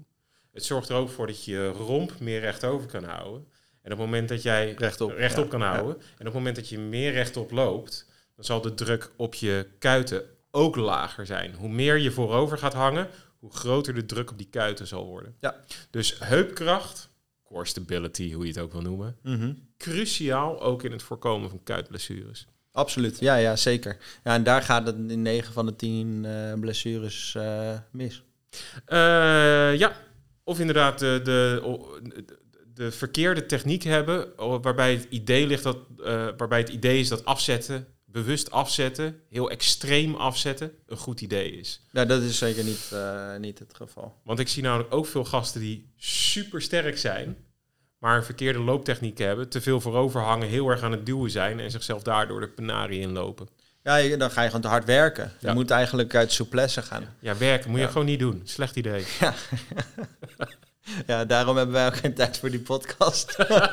Het zorgt er ook voor dat je romp meer rechtover kan houden. En op het moment dat jij Rechtop, rechtop ja, kan houden, en op het moment dat je meer rechtop loopt, dan zal de druk op je kuiten ook lager zijn. Hoe meer je voorover gaat hangen, hoe groter de druk op die kuiten zal worden. Ja. Dus heupkracht, core stability, hoe je het ook wil noemen, mhm. cruciaal ook in het voorkomen van kuitblessures. Absoluut, ja, ja, zeker. Ja, en daar gaat het in 9 van de 10 eh, blessures eh, mis. Eh, ja, of inderdaad de, de, de, de verkeerde techniek hebben, waarbij het idee ligt dat, waarbij het idee is dat afzetten, bewust afzetten, heel extreem afzetten, een goed idee is. Ja, dat is zeker niet, eh, niet het geval. Want ik zie namelijk ook veel gasten die super sterk zijn, maar een verkeerde looptechniek hebben, te veel voorover hangen, heel erg aan het duwen zijn en zichzelf daardoor de penarie inlopen. Ja, dan ga je gewoon te hard werken. Je Ja. moet eigenlijk uit souplesse gaan. Ja, werken moet je gewoon niet doen. Slecht idee. Ja, daarom hebben wij ook geen tijd voor die podcast.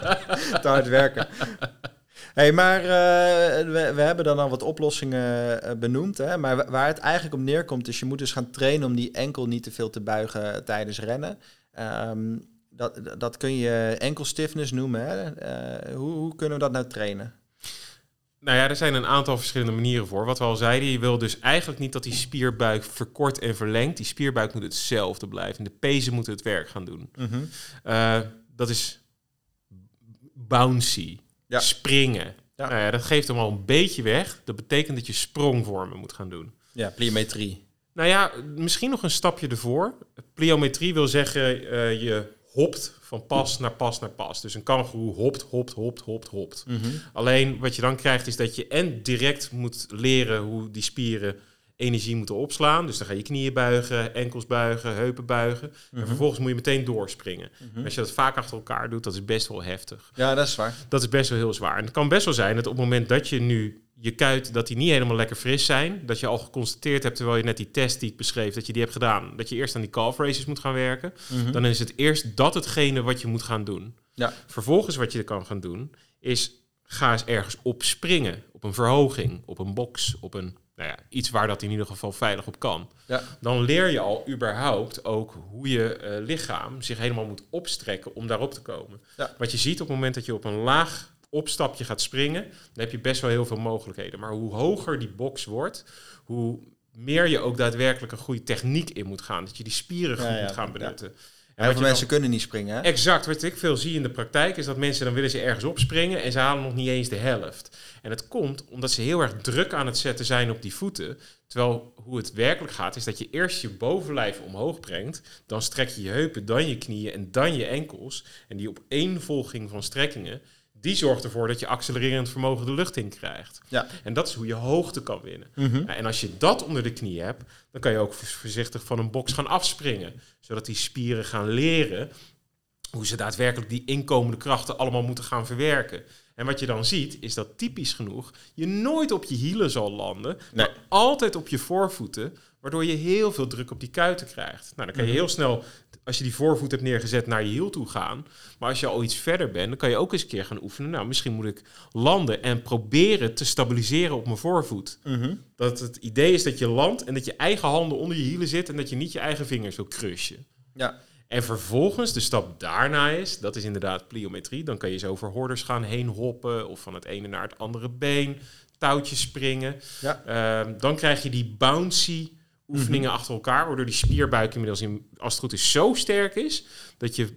te hard werken. Hey, maar eh, we, we hebben dan al wat oplossingen eh, benoemd. Hè? Maar wa- waar het eigenlijk op neerkomt, is je moet dus gaan trainen om die enkel niet te veel te buigen tijdens rennen. Ehm, dat, dat kun je enkel stiffness noemen. Hè? Eh, hoe, hoe kunnen we dat nou trainen? Nou ja, er zijn een aantal verschillende manieren voor. Wat we al zeiden, je wil dus eigenlijk niet dat die spierbuik verkort en verlengt. Die spierbuik moet hetzelfde blijven. De pezen moeten het werk gaan doen. Eh, dat is bouncy, Ja. springen. Ja. Nou ja, dat geeft hem al een beetje weg. Dat betekent dat je sprongvormen moet gaan doen. Ja, pliometrie. Nou ja, misschien nog een stapje ervoor. Pliometrie wil zeggen, eh, je hopt van pas naar pas naar pas. Dus een kangoeroe hopt, hopt, hopt, hopt, hopt. Alleen wat je dan krijgt is dat je en direct moet leren hoe die spieren energie moeten opslaan. Dus dan ga je knieën buigen, enkels buigen, heupen buigen. En vervolgens moet je meteen doorspringen. En Als je dat vaak achter elkaar doet, dat is best wel heftig. Ja, dat is waar. Dat is best wel heel zwaar. En het kan best wel zijn dat op het moment dat je nu je kuit, dat die niet helemaal lekker fris zijn, dat je al geconstateerd hebt, terwijl je net die test die ik beschreef, dat je die hebt gedaan, dat je eerst aan die calf races moet gaan werken, dan is het eerst dat hetgene wat je moet gaan doen. Ja. Vervolgens wat je kan gaan doen, is ga eens ergens op springen, op een verhoging, op een box, op een, nou ja, iets waar dat in ieder geval veilig op kan. Ja. Dan leer je al überhaupt ook hoe je eh, lichaam zich helemaal moet opstrekken om daarop te komen. Ja. Wat je ziet op het moment dat je op een laag opstapje gaat springen, dan heb je best wel heel veel mogelijkheden. Maar hoe hoger die box wordt, hoe meer je ook daadwerkelijk een goede techniek in moet gaan. Dat je die spieren goed Ja, moet gaan benutten. Heel veel mensen kunnen niet springen, hè? Exact. Wat ik veel zie in de praktijk is dat mensen dan willen ze ergens opspringen en ze halen nog niet eens de helft. En het komt omdat ze heel erg druk aan het zetten zijn op die voeten. Terwijl hoe het werkelijk gaat is dat je eerst je bovenlijf omhoog brengt, dan strek je je heupen, dan je knieën en dan je enkels. En die opeenvolging van strekkingen, die zorgt ervoor dat je accelererend vermogen de lucht in krijgt. Ja. En dat is hoe je hoogte kan winnen. Mhm. En als je dat onder de knie hebt, dan kan je ook voorzichtig van een box gaan afspringen. Zodat die spieren gaan leren hoe ze daadwerkelijk die inkomende krachten allemaal moeten gaan verwerken. En wat je dan ziet, is dat typisch genoeg je nooit op je hielen zal landen, maar altijd op je voorvoeten, waardoor je heel veel druk op die kuiten krijgt. Nou, dan kan je Mhm. heel snel, als je die voorvoet hebt neergezet, naar je hiel toe gaan. Maar als je al iets verder bent, dan kan je ook eens een keer gaan oefenen. Nou, misschien moet ik landen en proberen te stabiliseren op mijn voorvoet. Mhm. Dat het idee is dat je landt en dat je eigen handen onder je hielen zitten en dat je niet je eigen vingers wil crushen. Ja. En vervolgens, de stap daarna is, dat is inderdaad pliometrie. Dan kan je zo over hordes gaan heen hoppen of van het ene naar het andere been, touwtjes springen. Ja. Ehm, dan krijg je die bouncy oefeningen Mhm. achter elkaar, waardoor die spierbuik inmiddels, in, als het goed is, zo sterk is dat je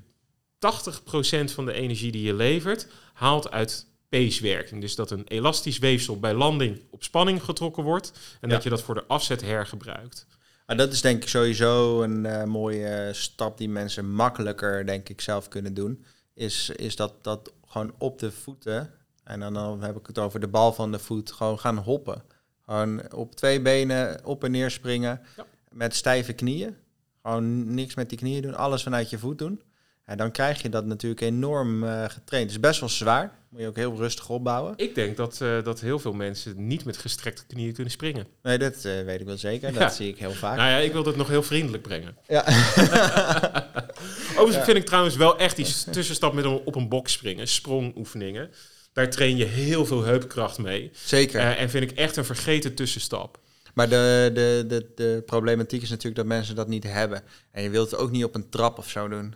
80% van de energie die je levert haalt uit pacewerking. Dus dat een elastisch weefsel bij landing op spanning getrokken wordt en Ja. dat je dat voor de afzet hergebruikt. Maar dat is denk ik sowieso een eh, mooie stap die mensen makkelijker, denk ik, zelf kunnen doen. Is, is dat, dat gewoon op de voeten, en dan, dan heb ik het over de bal van de voet, gewoon gaan hoppen. Gewoon op twee benen op en neer springen Ja. met stijve knieën. Gewoon niks met die knieën doen, alles vanuit je voet doen. En dan krijg je dat natuurlijk enorm eh, getraind. Het is best wel zwaar, moet je ook heel rustig opbouwen. Ik denk dat, eh, dat heel veel mensen niet met gestrekte knieën kunnen springen. Nee, dat eh, weet ik wel zeker. Dat zie ik heel vaak. Nou ja, ik wil dat nog heel vriendelijk brengen. Ja. Overigens vind ik trouwens wel echt die tussenstap met een, op een box springen, sprongoefeningen. Daar train je heel veel heupkracht mee. Zeker. Eh, en vind ik echt een vergeten tussenstap. Maar de, de, de, de problematiek is natuurlijk dat mensen dat niet hebben. En je wilt het ook niet op een trap of zo doen.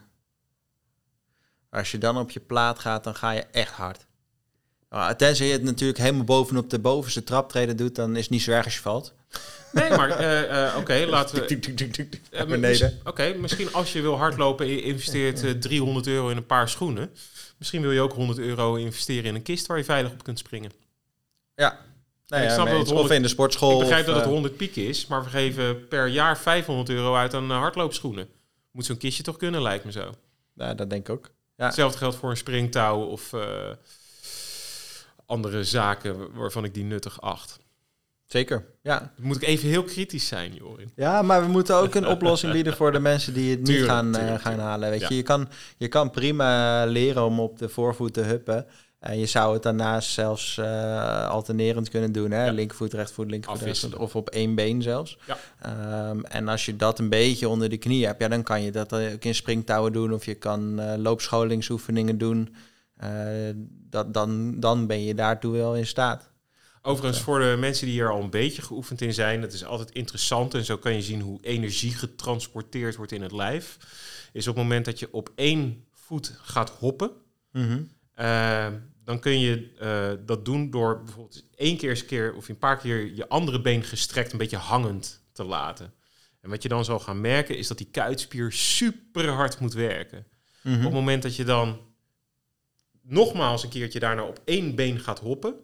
Als je dan op je plaat gaat, dan ga je echt hard. Nou, tenzij je het natuurlijk helemaal bovenop de bovenste traptreden doet, dan is het niet zo erg als je valt. Nee, maar eh, eh, oké, laten we... Mis- beneden. Oké, misschien als je wil hardlopen en je investeert eh, 300 euro in een paar schoenen. Misschien wil je ook 100 euro investeren in een kist waar je veilig op kunt springen. Ja. Nou Ik snap dat het of in de sportschool. ik begrijp of, dat het eh, 100 piek is, maar we geven per jaar 500 euro uit aan eh, hardloopschoenen. Moet zo'n kistje toch kunnen, lijkt me zo. ja, dat denk ik ook. Ja. Hetzelfde geldt voor een springtouw of eh, andere zaken waarvan ik die nuttig acht. Zeker. Ja. Dan moet ik even heel kritisch zijn, Jorin. Ja, maar we moeten ook een oplossing bieden voor de mensen die het niet Tuurlijk, gaan, eh, tuurlijk, gaan tuurlijk. halen. Weet Ja. je, je kan, je kan prima leren om op de voorvoet te huppen. En je zou het daarnaast zelfs eh, alternerend kunnen doen. Hè? Ja. Linkervoet, rechtervoet, linkervoet, rechtervoet. Of op één been zelfs. Ja. Ehm, en als je dat een beetje onder de knie hebt, ja, dan kan je dat ook in springtouwen doen. Of je kan eh, loopscholingsoefeningen doen. Eh, dat, dan, dan ben je daartoe wel in staat. Overigens, voor de mensen die hier al een beetje geoefend in zijn, het is altijd interessant en zo kan je zien hoe energie getransporteerd wordt in het lijf. Is op het moment dat je op één voet gaat hoppen, Mhm. eh, dan kun je eh, dat doen door bijvoorbeeld één keer eens een keer of een paar keer je andere been gestrekt een beetje hangend te laten. En wat je dan zal gaan merken is dat die kuitspier super hard moet werken. Mhm. Op het moment dat je dan nogmaals een keertje daarna op één been gaat hoppen,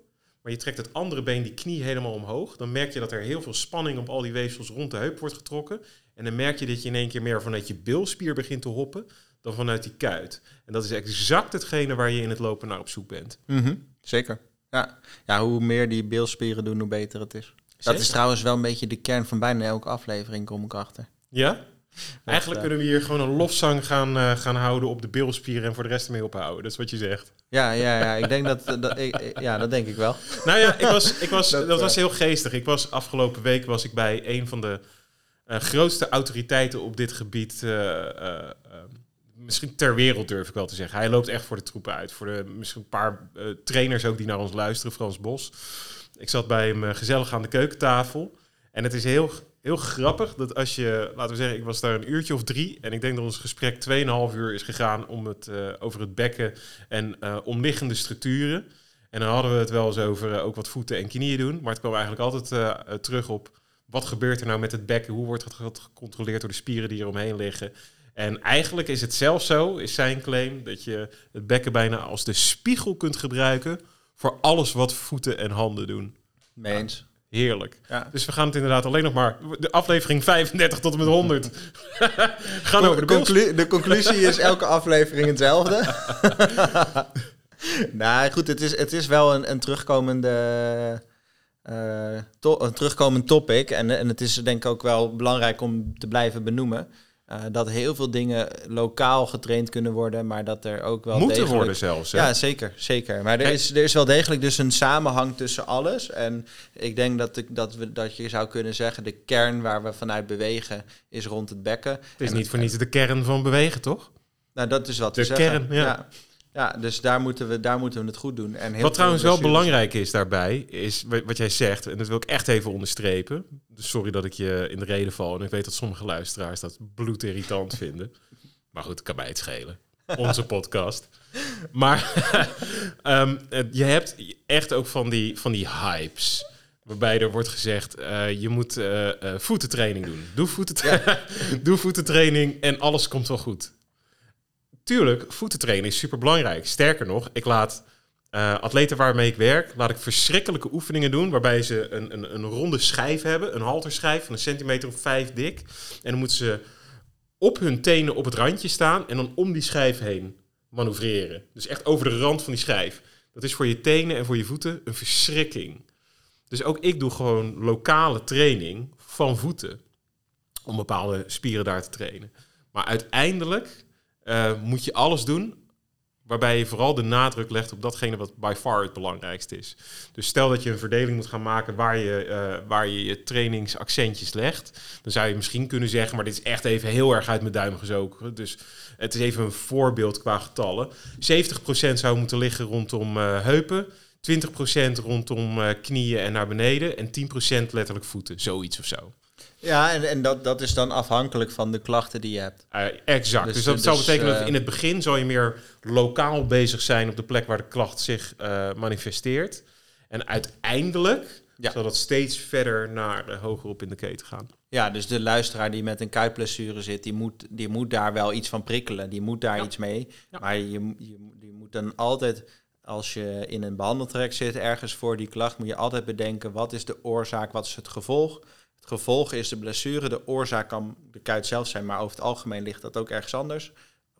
maar je trekt het andere been, die knie helemaal omhoog, dan merk je dat er heel veel spanning op al die weefsels rond de heup wordt getrokken. En dan merk je dat je in één keer meer vanuit je bilspier begint te hoppen dan vanuit die kuit. En dat is exact hetgene waar je in het lopen naar op zoek bent. Mhm, Zeker. Ja. ja, hoe meer die beelspieren doen, hoe beter het is. Dat is trouwens wel een beetje de kern van bijna elke aflevering, kom ik achter. Ja? Eigenlijk kunnen we hier gewoon een lofzang gaan, eh, gaan houden op de bilspieren en voor de rest ermee ophouden. Dat is wat je zegt. Ja, ja, ja, ik denk dat, dat ik, ja, dat denk ik wel. Nou ja, ik was, ik was, dat, Dat, was eh, heel geestig. Ik was afgelopen week was ik bij een van de eh, grootste autoriteiten op dit gebied. misschien ter wereld durf ik wel te zeggen. Hij loopt echt voor de troepen uit. Voor de misschien een paar trainers ook die naar ons luisteren. Frans Bos. Ik zat bij hem gezellig aan de keukentafel. En het is heel, heel grappig dat als je, laten we zeggen, ik was daar een uurtje of drie. En ik denk dat ons gesprek 2,5 uur is gegaan om het, eh, over het bekken en eh, omliggende structuren. En dan hadden we het wel eens over eh, ook wat voeten en knieën doen. Maar het kwam eigenlijk altijd terug op wat gebeurt er nou met het bekken? Hoe wordt het ge- gecontroleerd door de spieren die er omheen liggen? En eigenlijk is het zelfs zo, is zijn claim, dat je het bekken bijna als de spiegel kunt gebruiken voor alles wat voeten en handen doen. Mee eens. Heerlijk. Ja. Dus we gaan het inderdaad alleen nog maar... De aflevering 35 tot en met 100 gaan over de. Conclu- de conclusie is elke aflevering hetzelfde. nou goed, het is, het is wel een, een terugkomende. to- een terugkomend topic. En, en het is denk ik ook wel belangrijk om te blijven benoemen. Eh, dat heel veel dingen lokaal getraind kunnen worden, maar dat er ook wel Moeten degelijk... worden zelfs. hè? Ja, zeker, zeker. Maar er Hey. is, er is wel degelijk dus een samenhang tussen alles. En ik denk dat, ik, dat, we, dat je zou kunnen zeggen, de kern waar we vanuit bewegen is rond het bekken. Het is En- niet voor niets de kern van bewegen, toch? Nou, dat is wat De we zeggen. kern, ja. ja. Ja, dus daar moeten, we, daar moeten we het goed doen. En heel Wat trouwens wel belangrijk is daarbij, is wa- wat jij zegt, en dat wil ik echt even onderstrepen. Dus sorry dat ik je in de reden val. En ik weet dat sommige luisteraars dat bloedirritant vinden. Maar goed, kan mij het schelen. Onze podcast. Maar ehm, eh, je hebt echt ook van die, van die hypes. Waarbij er wordt gezegd, eh, je moet eh, eh, voetentraining doen. Doe, voetentra Doe voetentraining en alles komt wel goed. Tuurlijk, voetentraining is super belangrijk. Sterker nog, ik laat eh, atleten waarmee ik werk, laat ik verschrikkelijke oefeningen doen. Waarbij ze een, een, een ronde schijf hebben, een halterschijf van een centimeter of vijf dik. En dan moeten ze op hun tenen op het randje staan en dan om die schijf heen manoeuvreren. Dus echt over de rand van die schijf. Dat is voor je tenen en voor je voeten een verschrikking. Dus ook ik doe gewoon lokale training van voeten. Om bepaalde spieren daar te trainen. Maar uiteindelijk eh, moet je alles doen waarbij je vooral de nadruk legt op datgene wat by far het belangrijkste is. Dus stel dat je een verdeling moet gaan maken waar je eh, waar je, je trainingsaccentjes legt, dan zou je misschien kunnen zeggen, maar dit is echt even heel erg uit mijn duim gezogen. Dus het is even een voorbeeld qua getallen. 70% zou moeten liggen rondom eh, heupen, 20% rondom knieën en naar beneden en 10% letterlijk voeten, zoiets of zo. Ja, en, en dat, dat is dan afhankelijk van de klachten die je hebt. Eh, exact. Dus, Dus- dat zou betekenen dat eh, in het begin zal je meer lokaal bezig zijn op de plek waar de klacht zich eh, manifesteert. En uiteindelijk Ja. zal dat steeds verder naar eh, hoger op in de keten gaan. Ja, dus de luisteraar die met een kuitblessure zit, die moet, die moet daar wel iets van prikkelen. Die moet daar Ja. iets mee. Ja. Maar je, je, je moet dan altijd, als je in een behandeltrek zit ergens voor die klacht, moet je altijd bedenken, wat is de oorzaak, wat is het gevolg? Gevolg is de blessure. De oorzaak kan de kuit zelf zijn, maar over het algemeen ligt dat ook ergens anders.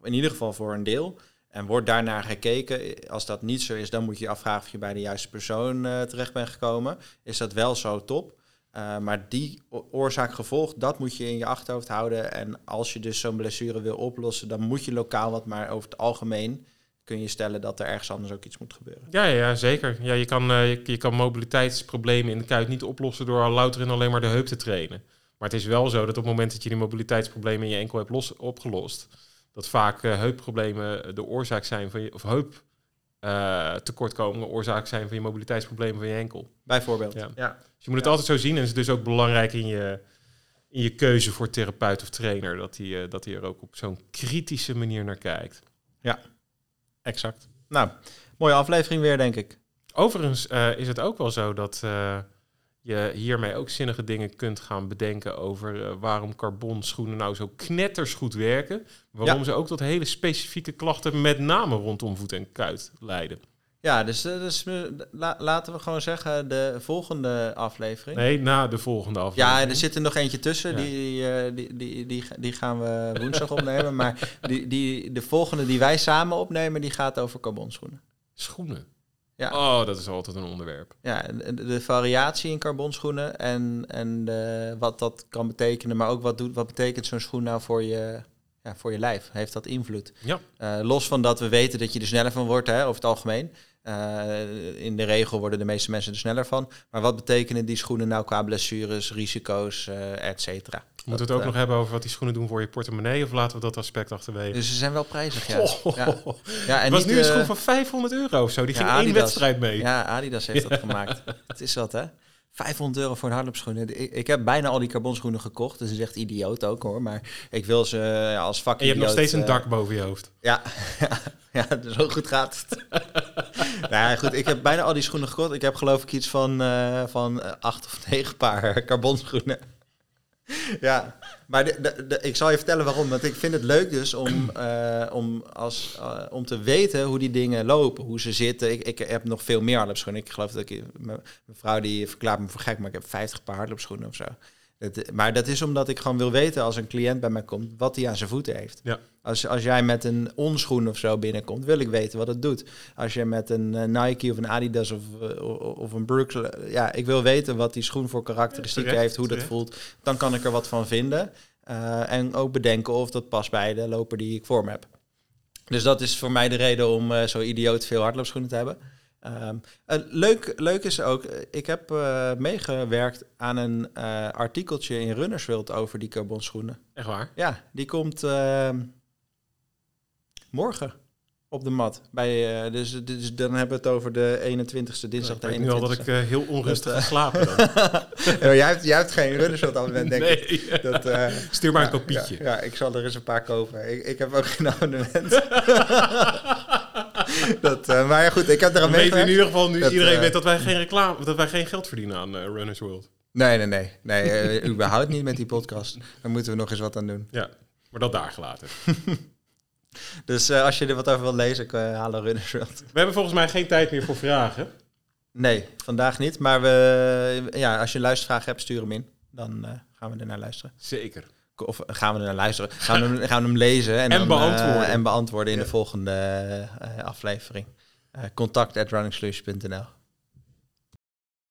In ieder geval voor een deel. En wordt daarnaar gekeken. Als dat niet zo is, dan moet je afvragen of je bij de juiste persoon eh, terecht bent gekomen. Is dat wel zo top? Uh, maar die oorzaak-gevolg, dat moet je in je achterhoofd houden. En als je dus zo'n blessure wil oplossen, dan moet je lokaal wat. Maar over het algemeen kun je stellen dat er ergens anders ook iets moet gebeuren. Ja, ja, ja zeker. Ja, je, kan, uh, je, je, kan mobiliteitsproblemen in de kuit niet oplossen door al louter en alleen maar de heup te trainen. Maar het is wel zo dat op het moment dat je die mobiliteitsproblemen in je enkel hebt los, opgelost, dat vaak uh, heupproblemen de oorzaak zijn van je, of heup uh, tekortkomingen oorzaak zijn van je mobiliteitsproblemen van je enkel. Bijvoorbeeld. Ja. ja. Dus je moet het ja. altijd zo zien en het is dus ook belangrijk in je, in je keuze voor therapeut of trainer dat hij, uh, dat hij er ook op zo'n kritische manier naar kijkt. Ja, exact. Nou, mooie aflevering weer, denk ik. Overigens uh, is het ook wel zo dat uh, je hiermee ook zinnige dingen kunt gaan bedenken over uh, waarom carbonschoenen nou zo knetters goed werken. Waarom ja. ze ook tot hele specifieke klachten met name rondom voet en kuit leiden. Ja, dus, dus la, laten we gewoon zeggen de volgende aflevering. Nee, na de volgende aflevering. Ja, er zit er nog eentje tussen. Ja. Die, uh, die, die, die, die gaan we woensdag opnemen. Maar die, die, de volgende die wij samen opnemen, die gaat over carbonschoenen. Schoenen? Ja. Oh, dat is altijd een onderwerp. Ja, de, de variatie in carbonschoenen en, en de, wat dat kan betekenen. Maar ook wat, doet, wat betekent zo'n schoen nou voor je, ja, voor je lijf? Heeft dat invloed? Ja. Uh, los van dat we weten dat je er sneller van wordt, hè, over het algemeen. Uh, in de regel worden de meeste mensen er sneller van. Maar wat betekenen die schoenen nou qua blessures, risico's, uh, et cetera? We moeten het ook nog hebben over wat die schoenen doen voor je portemonnee, of laten we dat aspect achterwege? Dus ze zijn wel prijzig, ja. Oh, ja. ja en was niet, nu een schoen van 500 euro of zo. Die ja, ging Adidas. één wedstrijd mee. Ja, Adidas heeft dat gemaakt. Het is wat, hè? 500 euro voor een hardloopschoen. Ik, ik heb bijna al die carbonschoenen gekocht. Dus dat is echt idioot ook hoor. Maar ik wil ze ja, als vak. En je hebt nog steeds een dak boven je hoofd. Ja, ja, zo goed gaat het. nou goed, ik heb bijna al die schoenen gekocht. Ik heb geloof ik iets van, uh, van acht of negen paar carbonschoenen. ja, maar de, de, ik zal je vertellen waarom. Want ik vind het leuk dus om, uh, om, als, uh, om te weten hoe die dingen lopen, hoe ze zitten. Ik, ik heb nog veel meer hardloopschoenen. Ik geloof dat ik... Mijn vrouw die verklaart me voor gek, maar ik heb 50 paar hardloopschoenen of zo. Maar dat is omdat ik gewoon wil weten als een cliënt bij mij komt, wat hij aan zijn voeten heeft. Ja. Als, als jij met een onschoen of zo binnenkomt, wil ik weten wat het doet. Als je met een eh, Nike of een Adidas of, eh, of een Brooks, eh, ja, ik wil weten wat die schoen voor karakteristieken heeft, hoe dat voelt. Dan kan ik er wat van vinden. En ook bedenken of dat past bij de loper die ik voor me heb. Dus dat is voor mij de reden om zo idioot veel hardloopschoenen te hebben. Ehm, eh, leuk, leuk is ook, ik heb meegewerkt aan een artikeltje in Runners World over die carbonschoenen. Echt waar? Ja, die komt ehm, morgen op de mat. Bij, eh, dus, dus dan hebben we het over de 21ste, dinsdag ik de weet 21ste. nu al dat ik eh, heel onrustig Dat, ga eh, slapen dan. Ja, jij, hebt, jij hebt geen Runners World abonnement, denk ik. Dat, eh, Stuur maar een kopietje. Ja, ja, ik zal er eens een paar kopen. Ik, ik heb ook geen abonnement. dat, eh, maar ja, goed, ik heb er aan we in meegewerkt. ieder geval nu Dat, iedereen eh, weet dat wij geen reclame, dat wij geen geld verdienen aan eh, Runners World. Nee, nee, nee. nee eh, überhaupt niet met die podcast. Daar moeten we nog eens wat aan doen. Ja, maar dat daar gelaten. Dus eh, als je er wat over wil lezen, ik, uh, halen Runners World. We hebben volgens mij geen tijd meer voor vragen. Nee, vandaag niet. Maar we, ja, als je luistervragen hebt, stuur hem in. Dan eh, gaan we er naar luisteren. Zeker. Of gaan we er naar luisteren? Gaan we hem, gaan we hem lezen en, En dan, beantwoorden. eh, en beantwoorden in Ja. de volgende eh, aflevering. Eh contact at